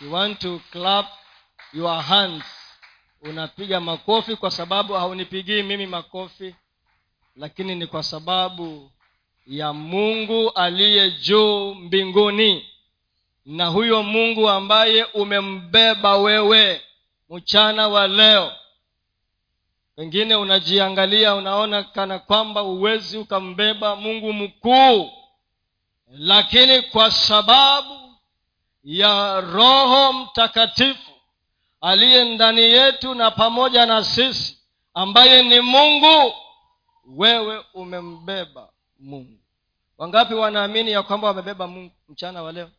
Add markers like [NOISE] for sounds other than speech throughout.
you want to clap your hands. Unapiga makofi kwa sababu haunipigii mimi makofi lakini ni kwa sababu ya mungu aliye juu mbinguni. Na huyo mungu ambaye umembeba wewe mchana wa leo. Pengine unajiangalia unaona kana kwamba uwezi ukambeba mungu mkuu. Lakini kwa sababu ya roho mtakatifu aliye ndani yetu na pamoja na sisi ambaye ni mungu wewe umembeba mungu. Wangapi wanaamini ya kwamba wamebeba mungu mchana wa leo?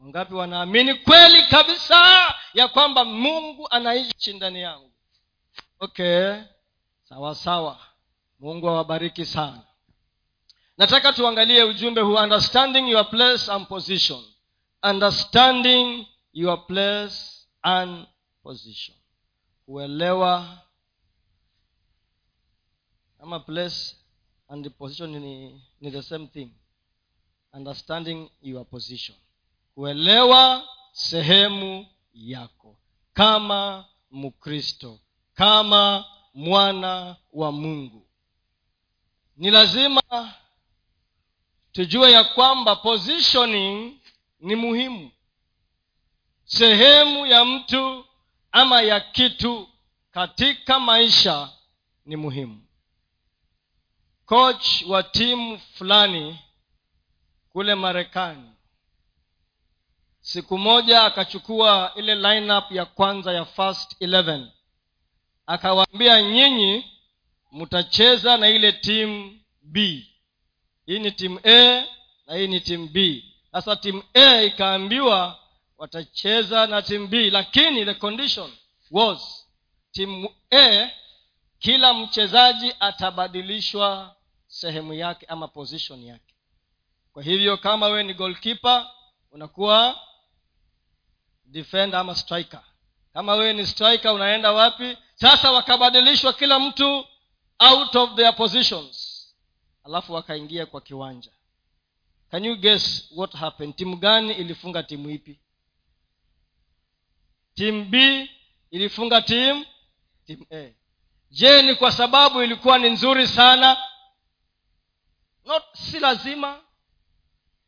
Wangapi wanaamini kweli kabisa ya kwamba mungu anaishi ndani yangu? Okay. Sawa sawa. Mungu awabariki sana. Nataka tuangalie ujumbe huu understanding your place and position understanding your place and position. Kuelewa ama place and position ni, ni the same thing. Understanding your position. Kuelewa sehemu yako. Kama mkristo. Kama mwana wa mungu. Ni lazima tujue ya kwamba positioning ni muhimu. Sehemu ya mtu ama ya kitu katika maisha ni muhimu. Coach wa timu fulani kule marekani siku moja akachukua ile lineup ya kwanza ya first 11 akawaambia nyinyi mtacheza na ile timu b. Hii ni timu a na hii ni timu b sasa timu a ikaambiwa watacheza na timu b lakini the condition was timu a kila mchezaji atabadilishwa sehemu yake ama position yake. Kwa hivyo kama wewe ni goalkeeper unakuwa defender ama striker. Kama wewe ni striker unaenda wapi? Sasa wakabadilishwa kila mtu out of their positions. Alafu wakaingia kwa kiwanja can you guess what happened? Timu gani ilifunga timu ipi? Timu b ilifunga timu? Timu a. Je ni kwa sababu ilikuwa ni nzuri sana? Not, si lazima.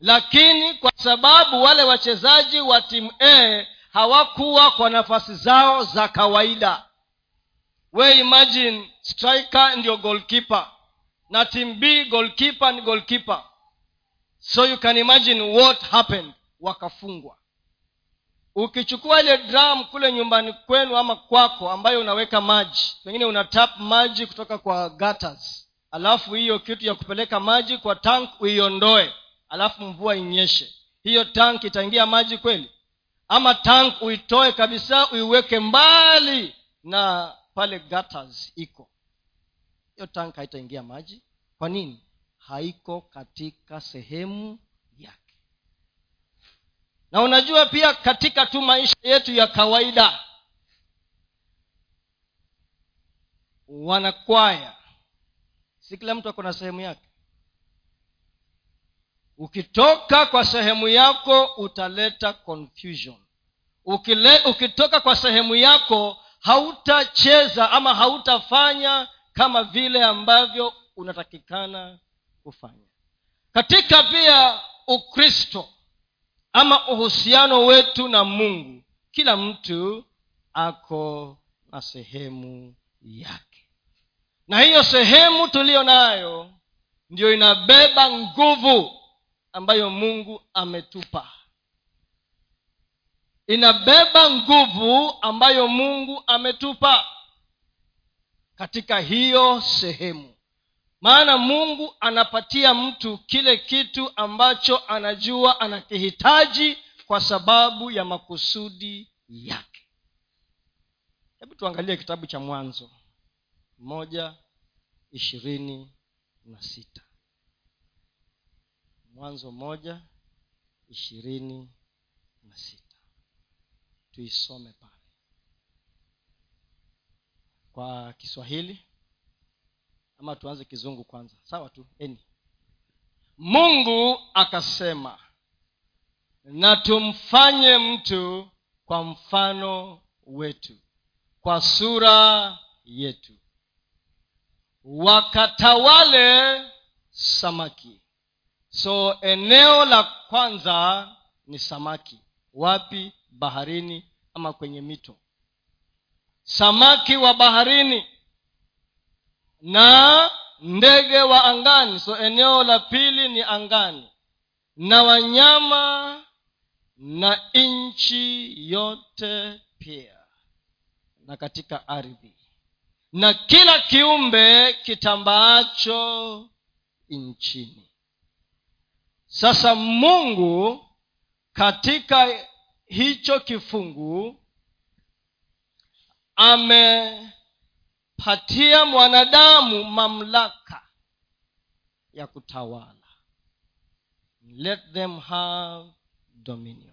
Lakini kwa sababu wale wachezaji wa timu a hawakuwa kwa nafasi zao za kawaida. We imagine striker ndio goalkeeper. Na timu b goalkeeper ni goalkeeper so you can imagine what happened. Wakafungwa. Ukichukua ile drum kule nyumbani kwenu ama kwako ambayo unaweka maji pengine una tap maji kutoka kwa gutters alafu hiyo kitu ya kupeleka maji kwa tank uiondoe alafu mvua inyeshe. Hiyo tank itaingia maji kweli? Ama tank uitoe kabisa uiweke mbali na pale gutters iko? Hiyo tank haitaingia maji. Kwa nini haiko katika sehemu yake. Na unajua pia katika tu maisha yetu ya kawaida wanakwaya si kila mtu ako na sehemu yake. Ukitoka kwa sehemu yako utaleta confusion. Ukile, ukitoka kwa sehemu yako hautacheza ama hautafanya kama vile ambavyo unatakikana kufanya. Katika pia ukristo ama uhusiano wetu na mungu kila mtu ako na sehemu yake. Na hiyo sehemu tuliyo nayo ndiyo inabeba nguvu ambayo mungu ametupa. Inabeba nguvu ambayo mungu ametupa katika hiyo sehemu maana mungu anapatia mtu kile kitu ambacho anajua anakihitaji kwa sababu ya makusudi yake. Hebu tuangalie kitabu cha mwanzo moja ishirini na sita. Mwanzo moja ishirini na sita. Tuisome pale. Kwa kiswahili ama tuanze kizungu kwanza. Sawa tu eni. Mungu akasema na tumfanye mtu kwa mfano wetu kwa sura yetu. Wakatawale samaki. So eneo la kwanza ni samaki. Wapi? Baharini ama kwenye mito. Samaki wa baharini na ndege wa angani. So eneo la pili ni angani. Na wanyama na nchi yote pia. Na katika ardhi. Na kila kiumbe kitambaacho nchini sasa mungu katika hicho kifungu amepatia mwanadamu mamlaka ya kutawala. Let them have dominion.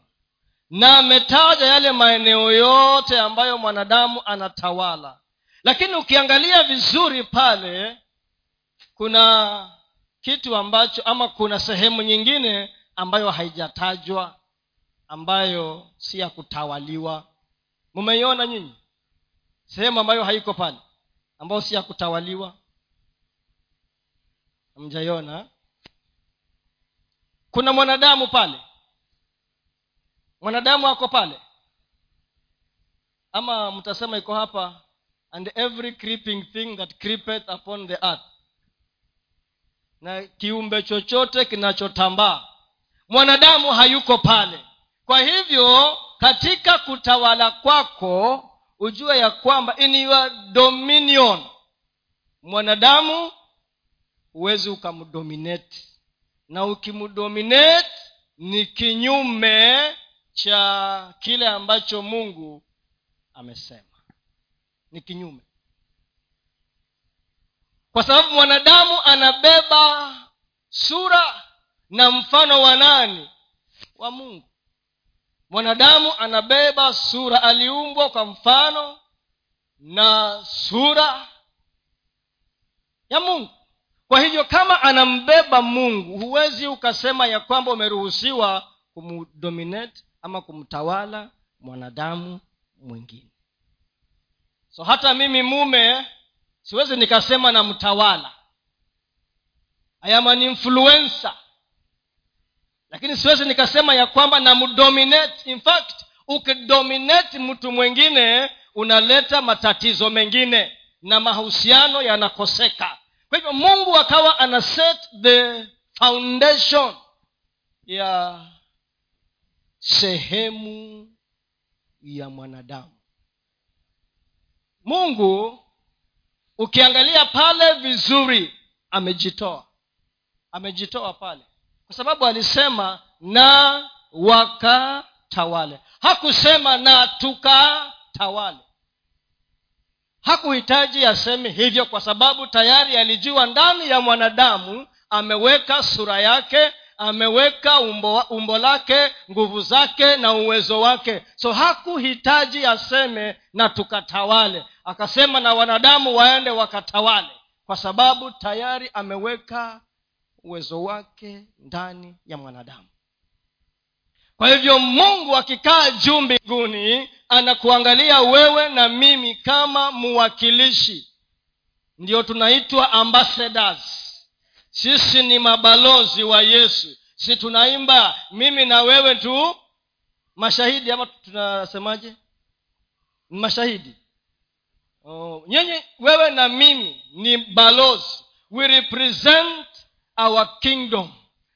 Na ametaja yale maeneo yote ambayo mwanadamu anatawala. Lakini ukiangalia vizuri pale kuna kitu ambacho ama kuna sehemu nyingine ambayo haijatajwa ambayo si ya kutawaliwa. Mumeiona nyinyi? Sehemu ambayo haiko pale ambayo si ya kutawaliwa. Mjaiona kuna mwanadamu pale. Mwanadamu ako pale. Ama mtasema iko hapa and every creeping thing that creepeth upon the earth. Na kiumbe chochote kinachotambaa. Mwanadamu hayuko pale. Kwa hivyo katika kutawala kwako ujue ya kwamba in your dominion mwanadamu huwezi ukamdominate. Na ukimdominate ni kinyume cha kile ambacho mungu amesema. Ni kinyume. Kwa sababu mwanadamu anabeba sura na mfano wa nani? Wa mungu mwanadamu anabeba sura aliumbwa kwa mfano na sura ya mungu. Kwa hivyo kama anambeba mungu huwezi ukasema ya kwamba umeruhusiwa kumdominate ama kumtawala mwanadamu mwingine. So hata mimi mume siwezi nikasema na mtawala influencer lakini siwezi nikasema ya kwamba namdominate in fact ukidominate mtu mwingine unaleta matatizo mengine na mahusiano yanakoseka. Kwa hivyo mungu akawa ana set the foundation ya sehemu ya mwanadamu. Mungu ukiangalia pale vizuri amejitoa. Amejitoa pale kwa sababu alisema na wakatawale. Hakusema na tukatawale. Hakuhitaji aseme hivyo kwa sababu tayari alijua ndani ya mwanadamu ameweka sura yake ameweka umbo, umbo lake nguvu zake na uwezo wake. So hakuhitaji aseme na tukatawale. Akasema na wanadamu waende wakatawale. Kwa sababu tayari ameweka uwezo wake ndani ya mwanadamu. Kwa hivyo mungu akikaa juu mbinguni anakuangalia wewe na mimi kama muwakilishi ndio tunaitwa ambassadors. Sisi ni mabalozi wa yesu. Si tunaimba mimi na wewe tu. Mashahidi ama tunasemaje? Mashahidi. Oh, nyenye wewe na mimi ni balozi. We represent our kingdom.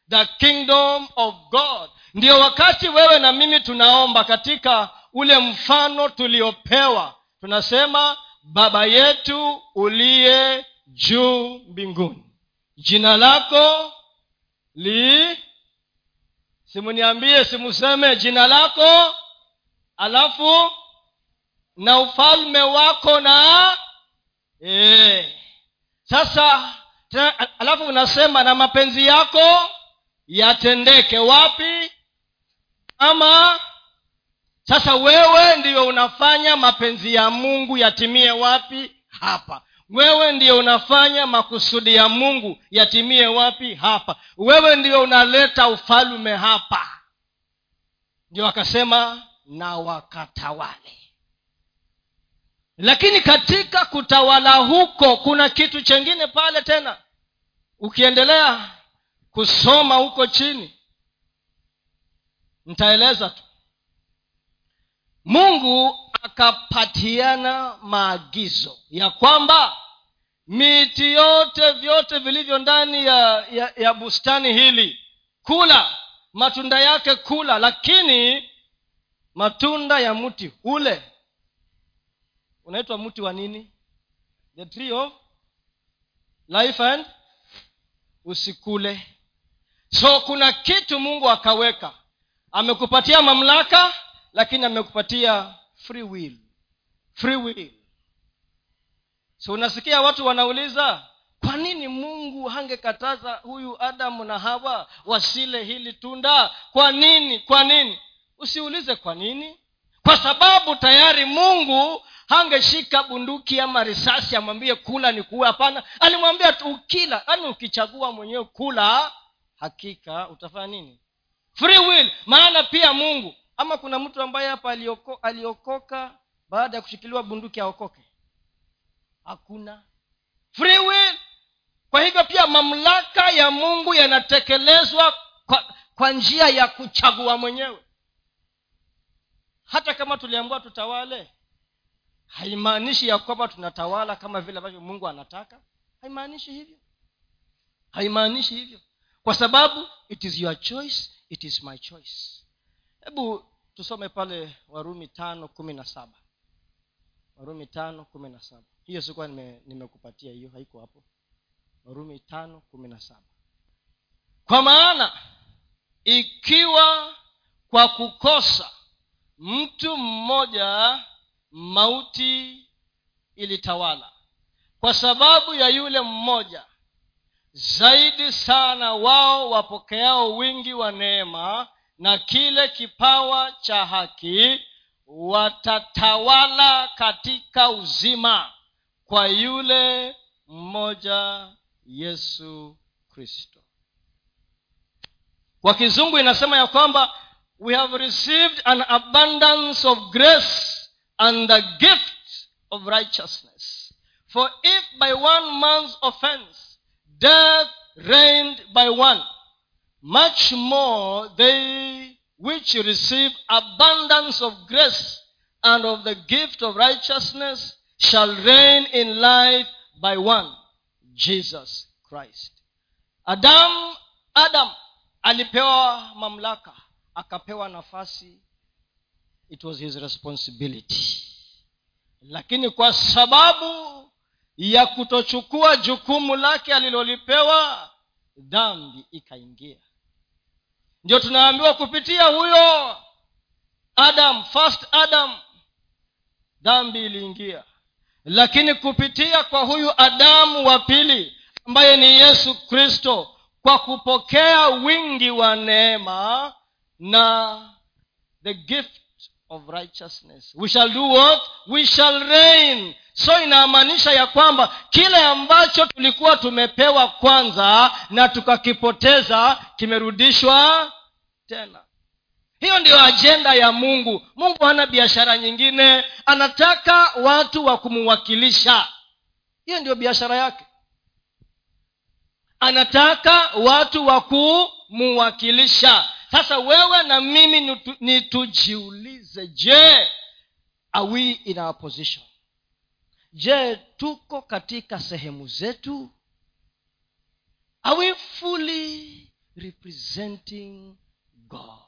The kingdom of god. Ndio wakati wewe na mimi tunaomba katika ule mfano tuliopewa. Tunasema baba yetu uliye juu mbinguni. Jina lako li simuniambie simuseme jina lako. Alafu na ufalme wako na e. sasa alafu unasema na mapenzi yako yatendeke wapi? Ama sasa wewe ndiyo unafanya mapenzi ya mungu yatimie wapi? Hapa. Wewe ndiyo unafanya makusudi ya mungu yatimie wapi? Hapa. Wewe ndiyo unaleta ufalume hapa. Ndio akasema na wakatawale lakini katika kutawala huko kuna kitu chengine pale tena. Ukiendelea kusoma huko chini ntaeleza tu. Mungu akapatiana maagizo ya kwamba miti yote vyote vilivyo ndani ya, ya, ya bustani hili kula matunda yake kula lakini matunda ya mti ule unaitwa mti wa nini? The tree of life and usikule. So kuna kitu mungu akaweka. Amekupatia mamlaka lakini amekupatia free will. Free will. So unasikia watu wanauliza kwa nini mungu hangekataza huyu adamu na hawa wasile hili tunda? Kwa nini? Kwa nini? Usiulize kwa nini. Kwa sababu tayari mungu hangeshika bunduki ama risasi amwambie kula ni kuua hapana. Alimwambia tu ukila. Yaani ukichagua mwenyewe kula hakika utafanya nini? Free will. Maana pia mungu ama kuna mtu ambaye hapa alioko, aliokoka baada ya kushikiliwa bunduki aokoke? Hakuna. Free will. Kwa hivyo pia mamlaka ya mungu yanatekelezwa kwa, kwa njia ya kuchagua mwenyewe. Hata kama tuliambiwa tutawale haimaanishi ya kwamba tunatawala kama vile ambavyo mungu anataka. Haimaanishi hivyo. Haimaanishi hivyo. Kwa sababu it is your choice it is my choice. Hebu tusome pale warumi tano kumi na saba. Warumi tano kumi na saba. Hiyo sikuwa nimekupatia nime hiyo haiko hapo. Warumi tano kumi na saba. Kwa maana ikiwa kwa kukosa mtu mmoja mauti ilitawala. Kwa sababu ya yule mmoja zaidi sana wao wapokeao wingi wa neema na kile kipawa cha haki watatawala katika uzima kwa yule mmoja yesu kristo. Kwa kizungu inasema ya kwamba we have received an abundance of grace and the gift of righteousness. For if by one man's offense death reigned by one much more they which receive abundance of grace and of the gift of righteousness shall reign in life by one jesus christ. Adam adam alipewa mamlaka akapewa nafasi it was his responsibility. Lakini kwa sababu ya kutochukua jukumu lake alilolipewa dhambi ikaingia. Ndio tunaambiwa kupitia huyo adam first adam dhambi iliingia. Lakini kupitia kwa huyu adamu wa pili ambaye ni yesu kristo kwa kupokea wingi wa neema na the gift of righteousness. We shall do what? We shall reign. So inamaanisha ya kwamba kile ambacho tulikuwa tumepewa kwanza na tukakipoteza kimerudishwa tena. Hiyo ndiyo ajenda ya mungu. Mungu hana biashara nyingine. Anataka watu wa kumuwakilisha. Hiyo ndiyo biashara yake. Anataka watu wa kumuwakilisha sasa wewe na mimi ni tujiulize je are we in our position? Je tuko katika sehemu zetu? Are we fully representing god?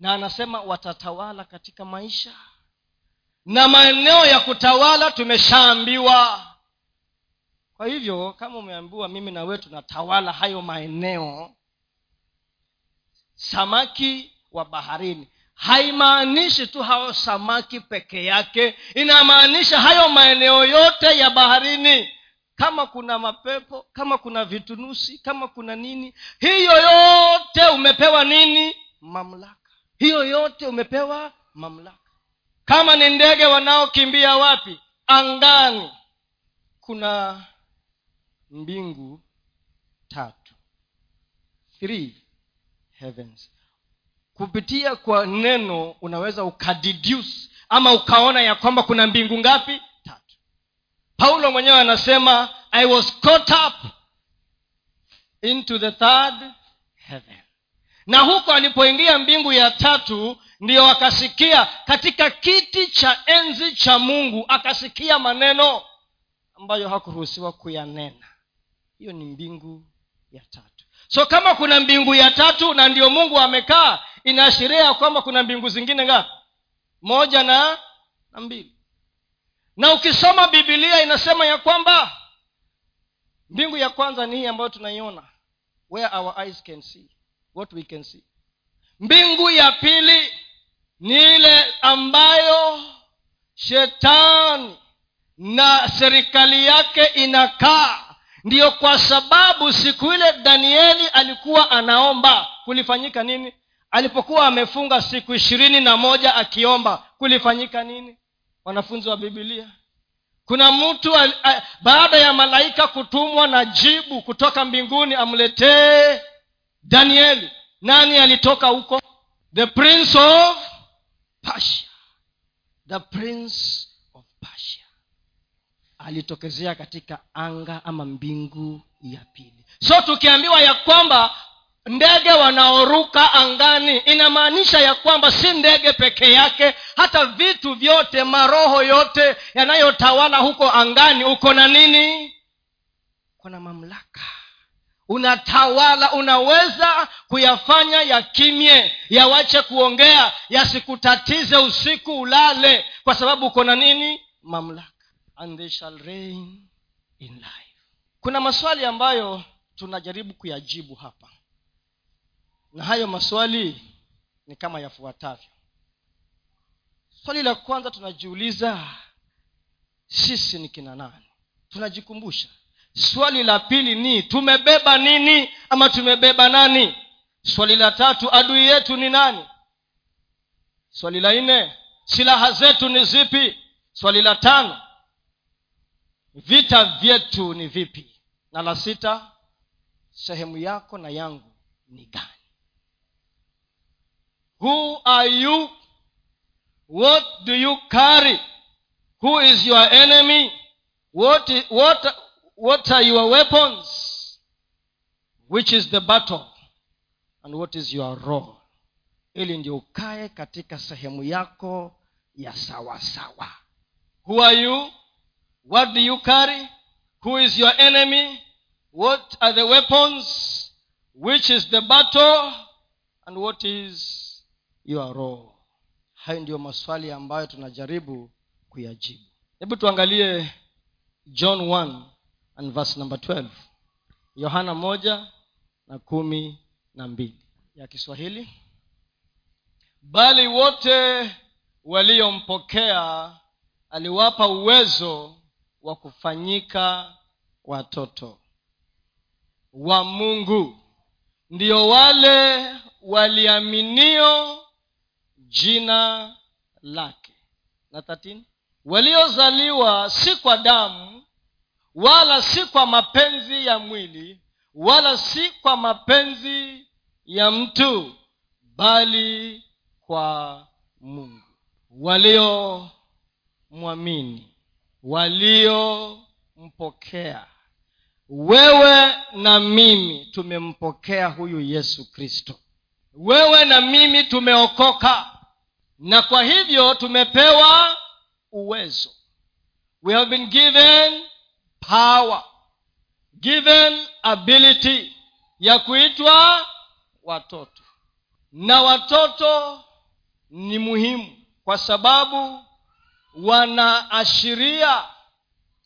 Na anasema watatawala katika maisha. Na maeneo ya kutawala tumeshaambiwa. Kwa hivyo kama umeambiwa mimi na wewe tunatawala hayo maeneo samaki wa baharini. Haimaanishi tu hao samaki peke yake. Inamaanisha hayo maeneo yote ya baharini. Kama kuna mapepo kama kuna vitunusi kama kuna nini hiyo yote umepewa nini? Mamlaka. Hiyo yote umepewa mamlaka. Kama ni ndege wanaokimbia wapi? Angani. Kuna mbingu tatu. Three heavens. Kupitia kwa neno unaweza ukadeduce ama ukaona ya kwamba kuna mbingu ngapi? Tatu. Paulo mwenyewe anasema i was caught up into the third heaven. Na huko alipoingia mbingu ya tatu ndiyo akasikia katika kiti cha enzi cha mungu akasikia maneno ambayo hakuruhusiwa kuyanena. Hiyo ni mbingu ya tatu so kama kuna mbingu ya tatu na ndio mungu amekaa inaashiria ya kwamba kuna mbingu zingine ngapi? Moja na na mbili. Na ukisoma bibilia inasema ya kwamba mbingu ya kwanza ni hii ambayo tunaiona. Where our eyes can see what we can see. Mbingu ya pili ni ile ambayo shetani na serikali yake inakaa ndiyo kwa sababu siku ile danieli alikuwa anaomba kulifanyika nini? Alipokuwa amefunga siku ishirini na moja akiomba kulifanyika nini? Wanafunzi wa bibilia kuna mtu baada ya malaika kutumwa na jibu kutoka mbinguni amletee danieli nani alitoka huko? The prince of Persia. the prince alitokezea katika anga ama mbingu ya pili. So tukiambiwa ya kwamba ndege wanaoruka angani inamaanisha ya kwamba si ndege peke yake hata vitu vyote maroho yote yanayotawala huko angani uko na nini? Kuna mamlaka. Unatawala unaweza kuyafanya yakimye yawache kuongea yasikutatize usiku ulale kwa sababu uko na nini? Mamlaka and they shall reign in life. Kuna maswali ambayo tunajaribu kuyajibu hapa. Na hayo maswali ni kama yafuatavyo. Swali la kwanza tunajiuliza sisi ni kina nani? Tunajikumbusha. Swali la pili ni tumebeba nini ama tumebeba nani? Swali la tatu adui yetu ni nani? Swali la nne silaha zetu ni zipi? Swali la tano vita vyetu ni vipi? Na la sita sehemu yako na yangu ni gani? Who are you? What do you carry? Who is your enemy? What, what, what are your weapons? Which is the battle? And what is your role? Ili ndio ukae katika sehemu yako ya sawasawa. Sawa. who are you what do you carry? Who is your enemy? What are the weapons? Which is the battle? And what is your role? Hayo ndiyo maswali ambayo tunajaribu kuyajibu. Hebu tuangalie john 1 and verse number 12 yohana moja na kumi na mbili. Ya kiswahili. Bali wote waliompokea aliwapa uwezo wa kufanyika watoto wa mungu. Ndio wale waliaminio jina lake. Na tatini waliozaliwa si kwa damu wala si kwa mapenzi ya mwili wala si kwa mapenzi ya mtu bali kwa mungu. Waliomwamini waliompokea. Wewe na mimi tumempokea huyu yesu kristo. Wewe na mimi tumeokoka. Na kwa hivyo tumepewa uwezo. We have been given power given ability ya kuitwa watoto. Na watoto ni muhimu kwa sababu wanaashiria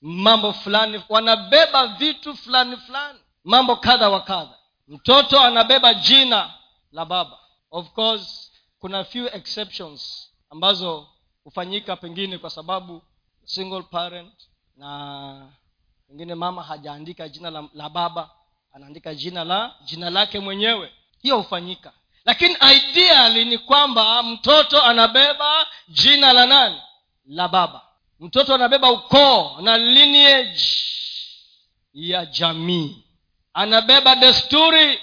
mambo fulani wanabeba vitu fulani fulani mambo kadha wa kadha. Mtoto anabeba jina la baba. Of course kuna few exceptions ambazo hufanyika pengine kwa sababu single parent na pengine mama hajaandika jina la, la baba anaandika jina la jina lake mwenyewe. Hiyo hufanyika. Lakini ideally ni kwamba mtoto anabeba jina la nani la baba. Mtoto anabeba ukoo na lineage ya jamii. Anabeba desturi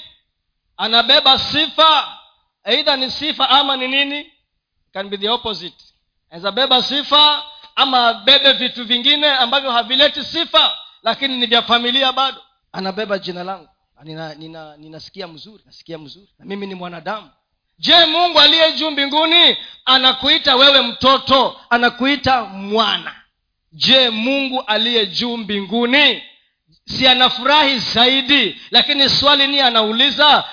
anabeba sifa eidha ni sifa ama ni nini? Can be the opposite. Beba sifa ama abebe vitu vingine ambavyo havileti sifa lakini ni vya familia bado. Anabeba jina langu. Nina, nina, ninasikia mzuri nasikia mzuri. Na mimi ni mwanadamu je mungu aliye juu mbinguni anakuita wewe mtoto anakuita mwana. Je mungu aliye juu mbinguni? Si anafurahi zaidi lakini swali ni anauliza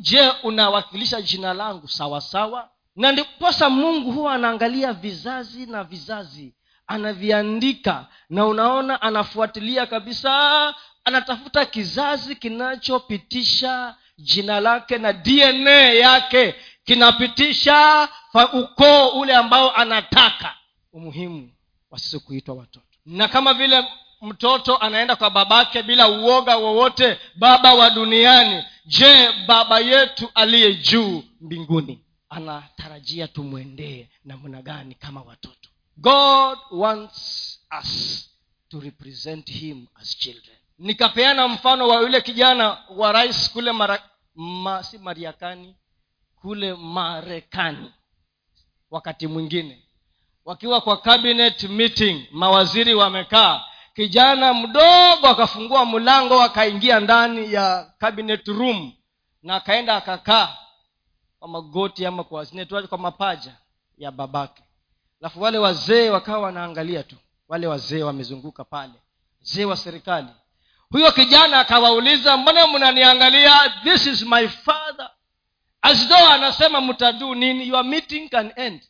je unawakilisha jina langu sawasawa sawa? Na ndiposa mungu huwa anaangalia vizazi na vizazi anaviandika na unaona anafuatilia kabisa anatafuta kizazi kinachopitisha jina lake na dna yake kinapitisha ukoo ule ambao anataka umuhimu wa sisi kuitwa watoto. Na kama vile mtoto anaenda kwa babake bila uoga wowote baba wa duniani je baba yetu aliye juu mbinguni anatarajia tumwendee namna gani kama watoto? God wants us to represent him as children. Nikapeana mfano wa yule kijana wa rais kule mara, ma, si mariakani kule marekani. Wakati mwingine wakiwa kwa cabinet meeting mawaziri wamekaa kijana mdogo akafungua mlango akaingia ndani ya cabinet room na akaenda akakaa kwa magoti ama kwa kwa mapaja ya babake. Alafu wale wazee wakawa wanaangalia tu wale wazee wamezunguka pale wazee wa serikali. Huyo kijana akawauliza mbona mnaniangalia? This is my father as anasema mtaduu nini? Your meeting can end.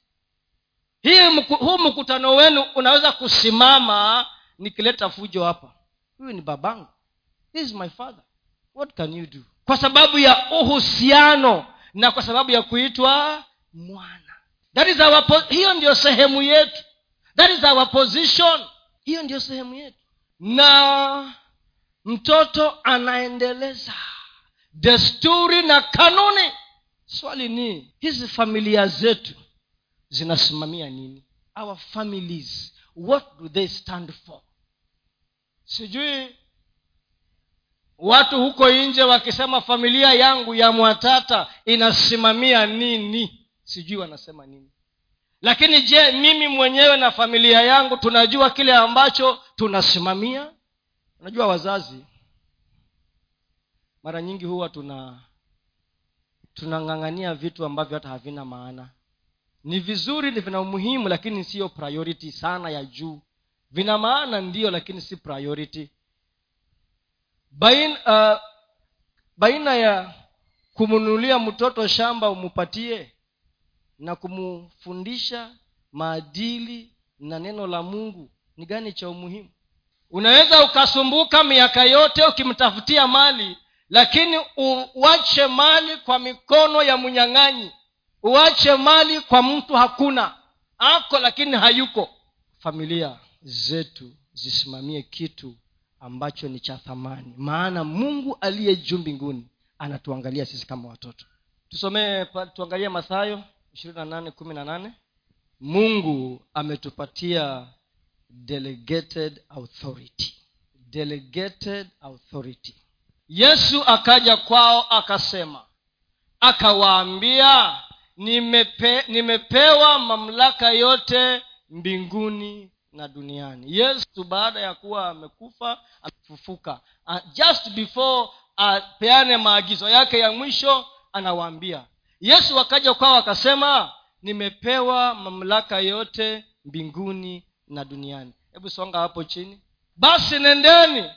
Hii huu mkutano wenu unaweza kusimama nikileta fujo hapa. Huyu ni babangu. This is my father. What can you do? Kwa sababu ya uhusiano na kwa sababu ya kuitwa mwana. That is our hiyo ndio sehemu yetu. That is our position. Hiyo ndio sehemu yetu. Na mtoto anaendeleza desturi na kanuni swali ni hizi familia zetu zinasimamia nini? Our families what do they stand for? Sijui watu huko nje wakisema familia yangu ya mwatata inasimamia nini? Sijui wanasema nini. Lakini je mimi mwenyewe na familia yangu tunajua kile ambacho tunasimamia? Unajua wazazi mara nyingi huwa tuna tunang'ang'ania vitu ambavyo hata havina maana. Ni vizuri ni vina umuhimu lakini siyo priority sana ya juu. Vina maana ndiyo lakini si priority. Baina, uh, baina ya kumnunulia mtoto shamba umupatie na kumfundisha maadili na neno la mungu ni gani cha umuhimu? Unaweza ukasumbuka miaka yote ukimtafutia mali lakini uwache mali kwa mikono ya mnyang'anyi. Uache mali kwa mtu hakuna. Ako lakini hayuko. Familia zetu zisimamie kitu ambacho ni cha thamani. Maana mungu aliye juu mbinguni anatuangalia sisi kama watoto. Tusomee tuangalie mathayo ishirini na nane kumi na nane. Mungu ametupatia delegated authority. Delegated authority yesu akaja kwao akasema akawaambia nimepe, nimepewa mamlaka yote mbinguni na duniani. Yesu baada ya kuwa amekufa amefufuka. Just before apeane maagizo yake ya mwisho anawaambia. Yesu akaja kwao akasema nimepewa mamlaka yote mbinguni na duniani. Hebu songa hapo chini. Basi nendeni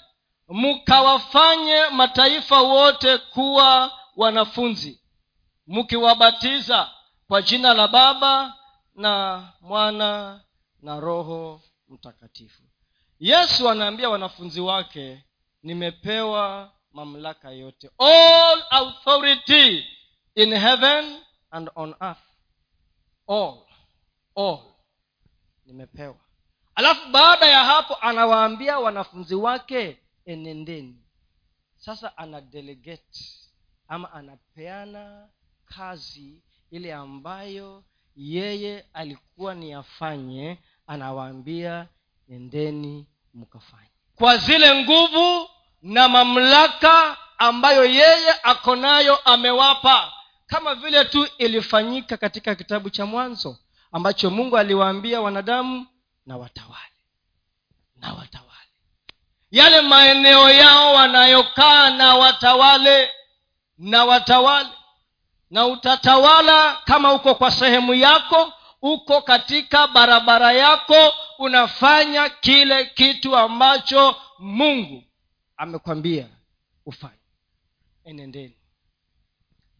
mkawafanye mataifa wote kuwa wanafunzi. Mkiwabatiza kwa jina la baba na mwana na roho mtakatifu. Yesu anaambia wanafunzi wake nimepewa mamlaka yote. All authority in heaven and on earth. All all nimepewa. Alafu baada ya hapo anawaambia wanafunzi wake enendeni. Sasa ana delegate ama anapeana kazi ile ambayo yeye alikuwa ni afanye anawaambia nendeni mkafanye. Kwa zile nguvu na mamlaka ambayo yeye ako nayo amewapa kama vile tu ilifanyika katika kitabu cha mwanzo ambacho mungu aliwaambia wanadamu na watawale. Na watawale yale maeneo yao wanayokaa na watawale na watawale na utatawala kama uko kwa sehemu yako uko katika barabara yako unafanya kile kitu ambacho mungu amekwambia ufanye. Enendeni.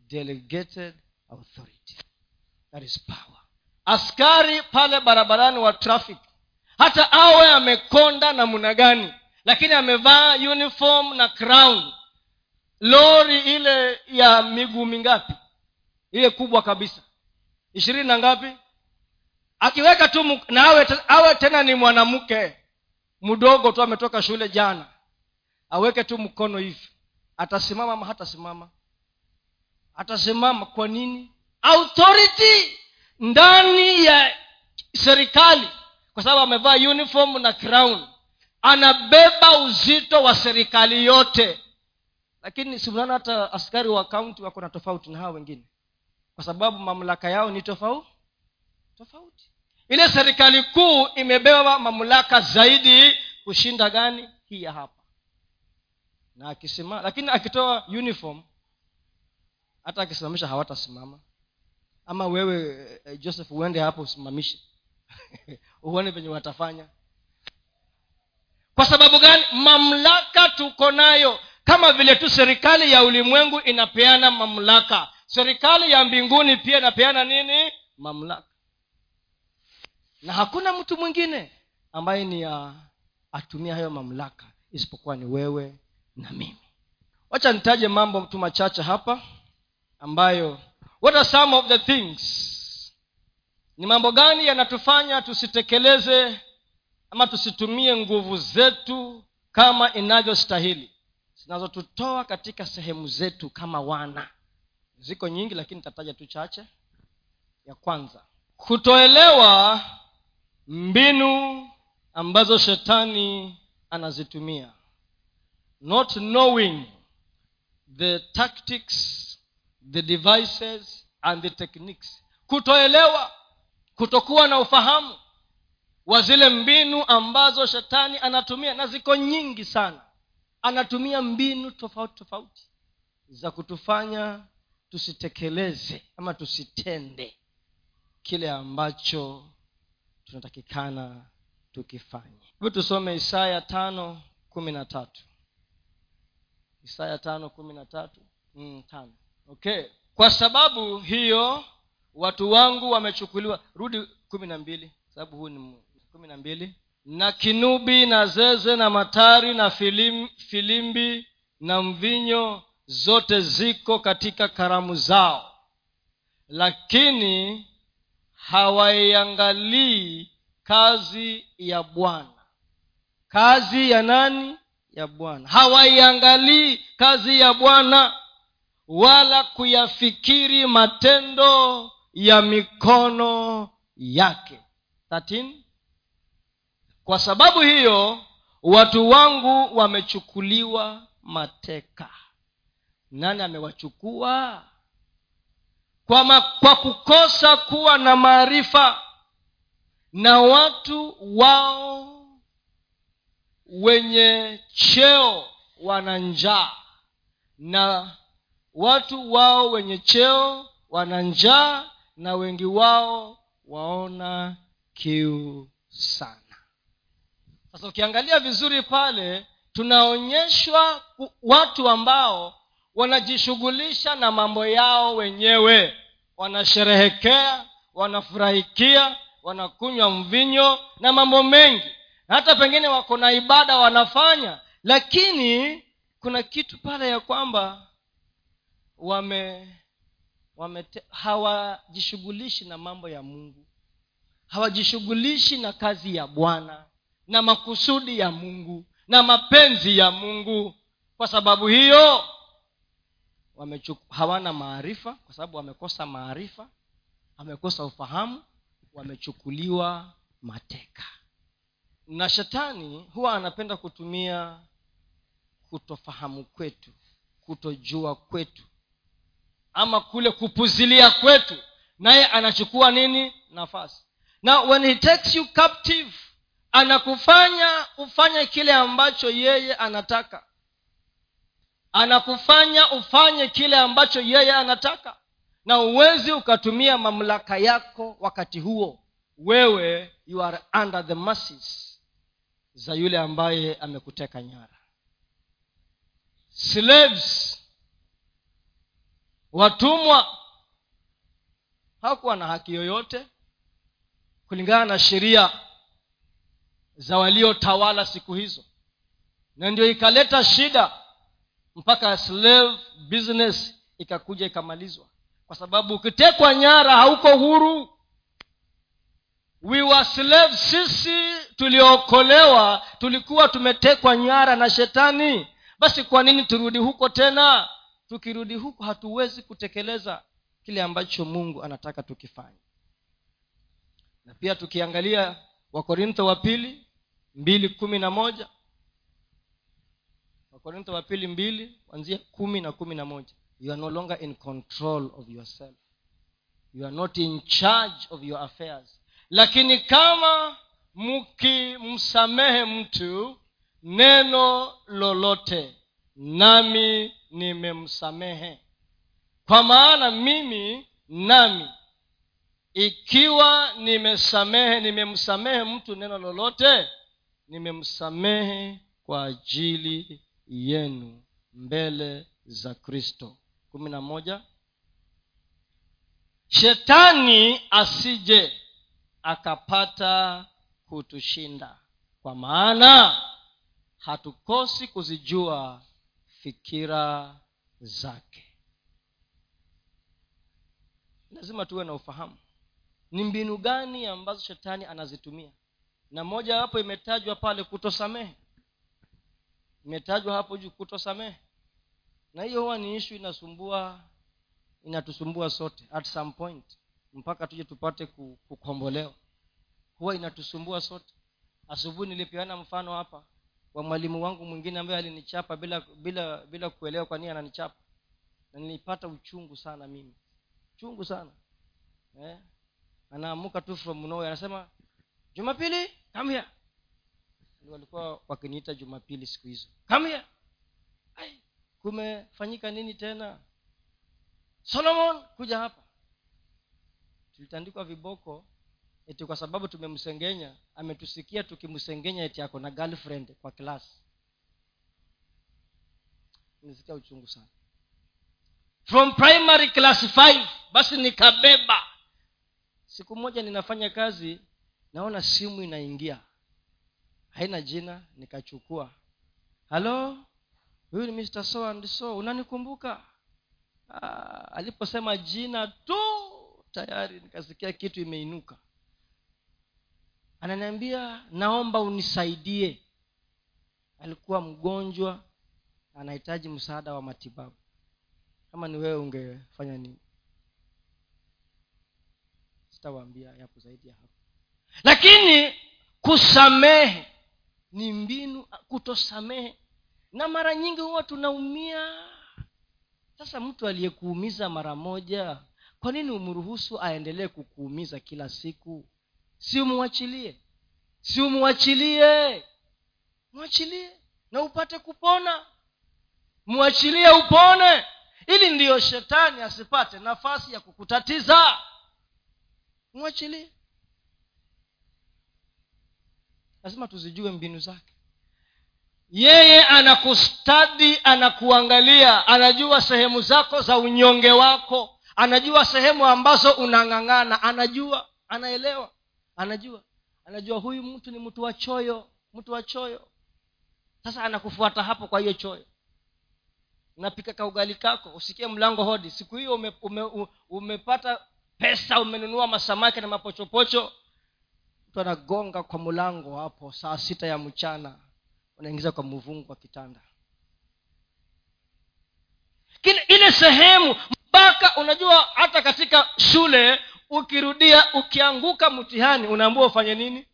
Delegated authority. That is power. Askari pale barabarani wa traffic. Hata awe amekonda namna gani lakini amevaa uniform na crown. Lori ile ya miguu mingapi? Ile kubwa kabisa. Ishirini na ngapi? Akiweka tu na awe, awe tena ni mwanamke mdogo tu ametoka shule jana aweke tu mkono hivi. Atasimama ama hatasimama? Atasimama kwa nini? Authority ndani ya serikali kwa sababu amevaa uniform na crown anabeba uzito wa serikali yote. Lakini simnaona hata askari wa kaunti wako na tofauti na hawa wengine. Kwa sababu mamlaka yao ni tofauti. Tofauti. Ile serikali kuu imebeba mamlaka zaidi kushinda gani? Hii ya hapa. Na akisema lakini akitoa uniform hata akisimamisha hawatasimama. Ama wewe eh, joseph uende hapo usimamishe. [LAUGHS] Uone venye watafanya kwa sababu gani? Mamlaka tuko nayo. Kama vile tu serikali ya ulimwengu inapeana mamlaka. Serikali ya mbinguni pia inapeana nini? Mamlaka. Na hakuna mtu mwingine ambaye ni atumia hayo mamlaka isipokuwa ni wewe na mimi. Wacha nitaje mambo tu machache hapa ambayo what are some of the things? Ni mambo gani yanatufanya tusitekeleze ama tusitumie nguvu zetu kama inavyostahili zinazotutoa katika sehemu zetu kama wana. Ziko nyingi lakini nitataja tu chache. Ya kwanza kutoelewa mbinu ambazo shetani anazitumia. Not knowing the tactics the devices and the techniques. Kutoelewa kutokuwa na ufahamu wa zile mbinu ambazo shetani anatumia na ziko nyingi sana. Anatumia mbinu tofauti tofauti za kutufanya tusitekeleze ama tusitende kile ambacho tunatakikana tukifanye. Hivyo tusome isaya tano kumi na tatu. Isaya tano kumi na tatu mm, tano. Okay. Kwa sababu hiyo watu wangu wamechukuliwa rudi kumi na mbili sababu huu ni kumi na mbili. Na kinubi na zeze na matari na filim, filimbi na mvinyo zote ziko katika karamu zao. Lakini hawaiangalii kazi ya bwana. Kazi ya nani? Ya bwana. Hawaiangalii kazi ya bwana wala kuyafikiri matendo ya mikono yake. 13 kwa sababu hiyo watu wangu wamechukuliwa mateka. Nani amewachukua? Kwa, ma, kwa kukosa kuwa na maarifa na watu wao wenye cheo wana njaa na watu wao wenye cheo wana njaa na wengi wao waona kiu sana sasa ukiangalia vizuri pale tunaonyeshwa watu ambao wanajishughulisha na mambo yao wenyewe. Wanasherehekea wanafurahikia wanakunywa mvinyo na mambo mengi. Hata pengine wako na ibada wanafanya lakini kuna kitu pale ya kwamba wame, wame hawajishughulishi na mambo ya mungu. Hawajishughulishi na kazi ya bwana na makusudi ya mungu na mapenzi ya mungu. Kwa sababu hiyo wamechuk- hawana maarifa kwa sababu wamekosa maarifa wamekosa ufahamu wamechukuliwa mateka. Na shetani huwa anapenda kutumia kutofahamu kwetu kutojua kwetu ama kule kupuzilia kwetu. Naye anachukua nini? Nafasi. Now when he takes you captive anakufanya ufanye kile ambacho yeye anataka. Anakufanya ufanye kile ambacho yeye anataka. Na uwezi ukatumia mamlaka yako wakati huo. Wewe you are under the mercies za yule ambaye amekuteka nyara. Slaves. Watumwa. Hakuwa na haki yoyote kulingana na sheria za waliotawala siku hizo. Na ndio ikaleta shida mpaka slave business ikakuja ikamalizwa. Kwa sababu ukitekwa nyara hauko huru. We were slave sisi tuliookolewa tulikuwa tumetekwa nyara na shetani. Basi kwa nini turudi huko tena? Tukirudi huko hatuwezi kutekeleza kile ambacho mungu anataka tukifanye. Na pia tukiangalia wakorintho wa pili mbili kumi na moja. Wakorintho wa pili mbili kwanzia kumi na kumi na moja. You are no longer in control of yourself. You are not in charge of your affairs. Lakini kama mkimsamehe mtu neno lolote nami nimemsamehe. Kwa maana mimi nami ikiwa nimesamehe nimemsamehe mtu neno lolote nimemsamehe kwa ajili yenu mbele za kristo. Kumi na moja. Shetani asije akapata kutushinda kwa maana hatukosi kuzijua fikira zake. Lazima tuwe na ufahamu ni mbinu gani ambazo shetani anazitumia na moja hapo imetajwa pale kutosamehe. Imetajwa hapo juu kutosamehe. Na hiyo huwa ni ishu inasumbua inatusumbua sote at some point mpaka tuje tupate kukombolewa. Huwa inatusumbua sote. Asubuhi nilipeana mfano hapa wa mwalimu wangu mwingine ambaye alinichapa bila bila bila kuelewa kwa nini ananichapa. Na nilipata uchungu sana mimi. Uchungu sana. Eh? anaamuka tu from nowhere anasema jumapili come here. Walikuwa wakiniita jumapili siku hizo. Come here. Kumefanyika nini tena? Solomon kuja hapa. Tulitandikwa viboko eti kwa sababu tumemsengenya ametusikia tukimsengenya eti ako na girlfriend kwa klasi nisikia uchungu sana. From primary class five basi nikabeba. Siku moja ninafanya kazi naona simu inaingia. Haina jina nikachukua. Halo? Huyu ni mr so and so unanikumbuka? Ah, aliposema jina tu tayari nikasikia kitu imeinuka. Ananiambia naomba unisaidie. Alikuwa mgonjwa anahitaji msaada wa matibabu. Kama ni wewe ungefanya nini? Sitawaambia yapo zaidi ya hapo lakini kusamehe ni mbinu kutosamehe. Na mara nyingi huwa tunaumia. Sasa mtu aliyekuumiza mara moja kwa nini umruhusu aendelee kukuumiza kila siku? Si umwachilie? Si umwachilie? Mwachilie na upate kupona. Mwachilie upone ili ndiyo shetani asipate nafasi ya kukutatiza. Mwachilie lazima tuzijue mbinu zake. Yeye anakustadi anakuangalia anajua sehemu zako za unyonge wako anajua sehemu ambazo unang'ang'ana anajua anaelewa anajua. Anajua huyu mtu ni mtu wa choyo mtu wa choyo. Sasa anakufuata hapo kwa hiyo choyo. Unapika kaugali kako usikie mlango hodi. Siku hiyo ume, ume, umepata pesa umenunua masamaki na mapochopocho mtu anagonga kwa mlango hapo saa sita ya mchana unaingiza kwa mvungu wa kitanda. Kile ile sehemu mpaka unajua hata katika shule ukirudia ukianguka mtihani unaambua ufanye nini?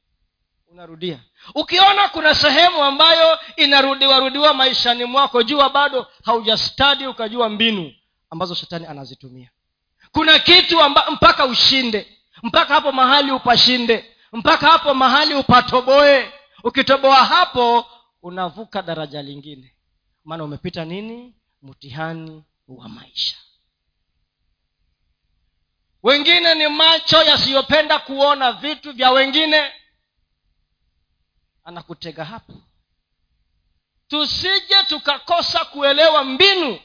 Unarudia. Ukiona kuna sehemu ambayo inarudiwarudiwa maishani mwako jua bado haujastadi ukajua mbinu ambazo shetani anazitumia. Kuna kitu amba, mpaka ushinde. Mpaka hapo mahali upashinde mpaka hapo mahali upatoboe ukitoboa hapo unavuka daraja lingine. Maana umepita nini? Mtihani wa maisha. Wengine ni macho yasiyopenda kuona vitu vya wengine. Anakutega hapo. Tusije tukakosa kuelewa mbinu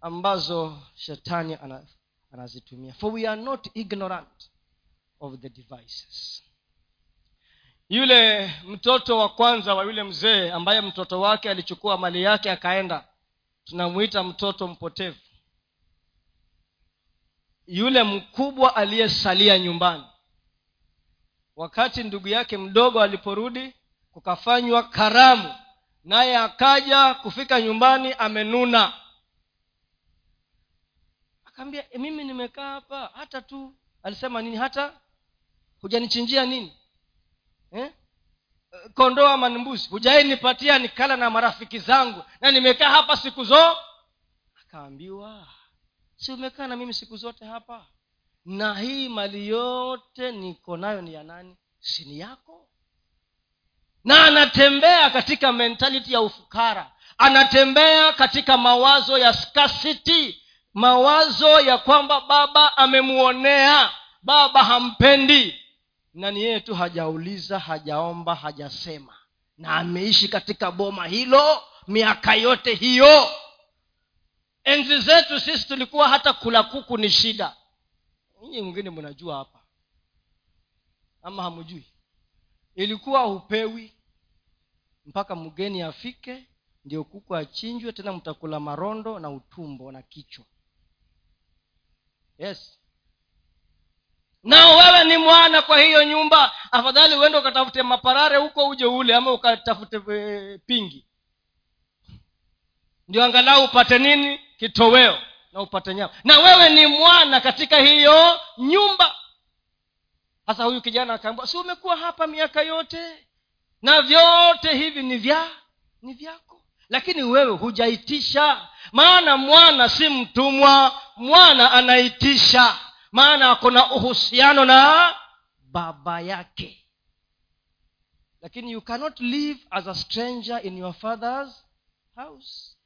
ambazo shetani anazitumia. For we are not ignorant of the devices. Yule mtoto wa kwanza wa yule mzee ambaye mtoto wake alichukua mali yake akaenda tunamwita mtoto mpotevu. Yule mkubwa aliyesalia nyumbani. Wakati ndugu yake mdogo aliporudi kukafanywa karamu naye akaja kufika nyumbani amenuna. Akaambia e, mimi nimekaa hapa hata tu. Alisema nini hata hujanichinjia nini? Eh? kondoo ama mbuzi? Hujai nikala na marafiki zangu na nimekaa hapa siku zo? Akaambiwa si umekaa na mimi siku zote hapa? Na hii mali yote niko nayo ni ya nani? Sini yako? Na anatembea katika mentality ya ufukara. Anatembea katika mawazo ya scarcity. Mawazo ya kwamba baba amemuonea. Baba hampendi na ni yeye tu hajauliza hajaomba hajasema. Na ameishi katika boma hilo miaka yote hiyo. Enzi zetu sisi tulikuwa hata kula kuku ni shida. Nyinyi mwingine mnajua hapa. Ama hamjui. Ilikuwa hupewi mpaka mgeni afike ndio kuku achinjwe tena mtakula marondo na utumbo na kichwa. Yes nao wewe ni mwana kwa hiyo nyumba afadhali uende ukatafute maparare huko uje ule ama ukatafute e, pingi. Ndio angalau upate nini? Kitoweo na upate nyama. Na wewe ni mwana katika hiyo nyumba. Sasa huyu kijana akaambua si umekuwa hapa miaka yote? Na vyote hivi ni vya ni vyako. Lakini wewe hujaitisha. Maana mwana si mtumwa mwana anaitisha maana ako na uhusiano na baba yake. Lakini you cannot live as a stranger in your father's house.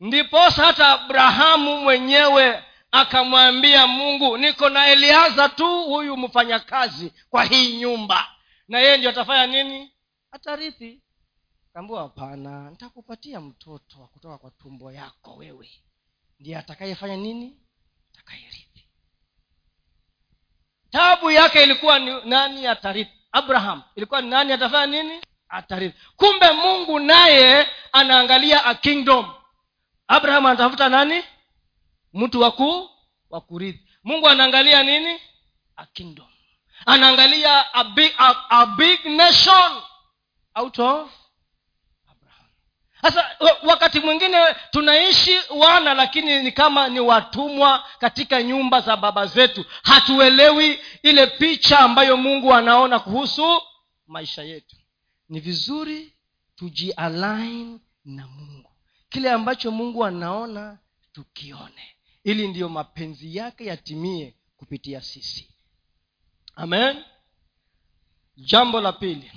Ndiposa hata abrahamu mwenyewe akamwambia mungu niko na eliaza tu huyu mfanyakazi kwa hii nyumba. Na yeye ndio atafanya nini? Atarithi. Kaambua hapana nitakupatia mtoto wa kutoka kwa tumbo yako wewe. Ndiye atakayefanya nini atakayerithi tabu yake ilikuwa ni nani atarithi? Abraham. Ilikuwa ni nani atafanya nini? Atarithi. Kumbe mungu naye anaangalia a kingdom. Abraham anatafuta nani? Mtu waku wa kurithi. Mungu anaangalia nini? A kingdom. Anaangalia a big, a, a big nation. Out of sasa wakati mwingine tunaishi wana lakini ni kama ni watumwa katika nyumba za baba zetu. Hatuelewi ile picha ambayo mungu anaona kuhusu maisha yetu. Ni vizuri tujialign na mungu. Kile ambacho mungu anaona tukione. Ili ndiyo mapenzi yake yatimie kupitia sisi. Amen. Jambo la pili.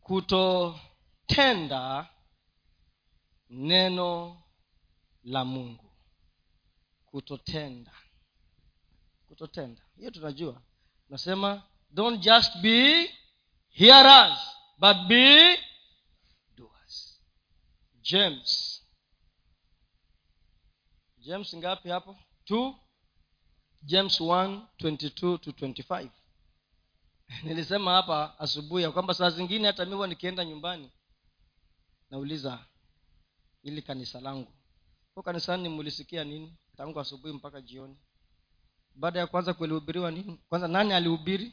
Kutotenda neno la mungu. Kutotenda. Kutotenda. Hiyo tunajua. Nasema don't just be hearers but be doers. James james ngapi hapo? Two. James 1 22 to 25 [LAUGHS] nilisema hapa asubuhi ya kwamba saa zingine hata miwa nikienda nyumbani nauliza ili kanisa langu. Ko kanisani mulisikia nini? Tangu asubuhi mpaka jioni. Baada ya kwanza kulihubiriwa nini? Kwanza nani alihubiri?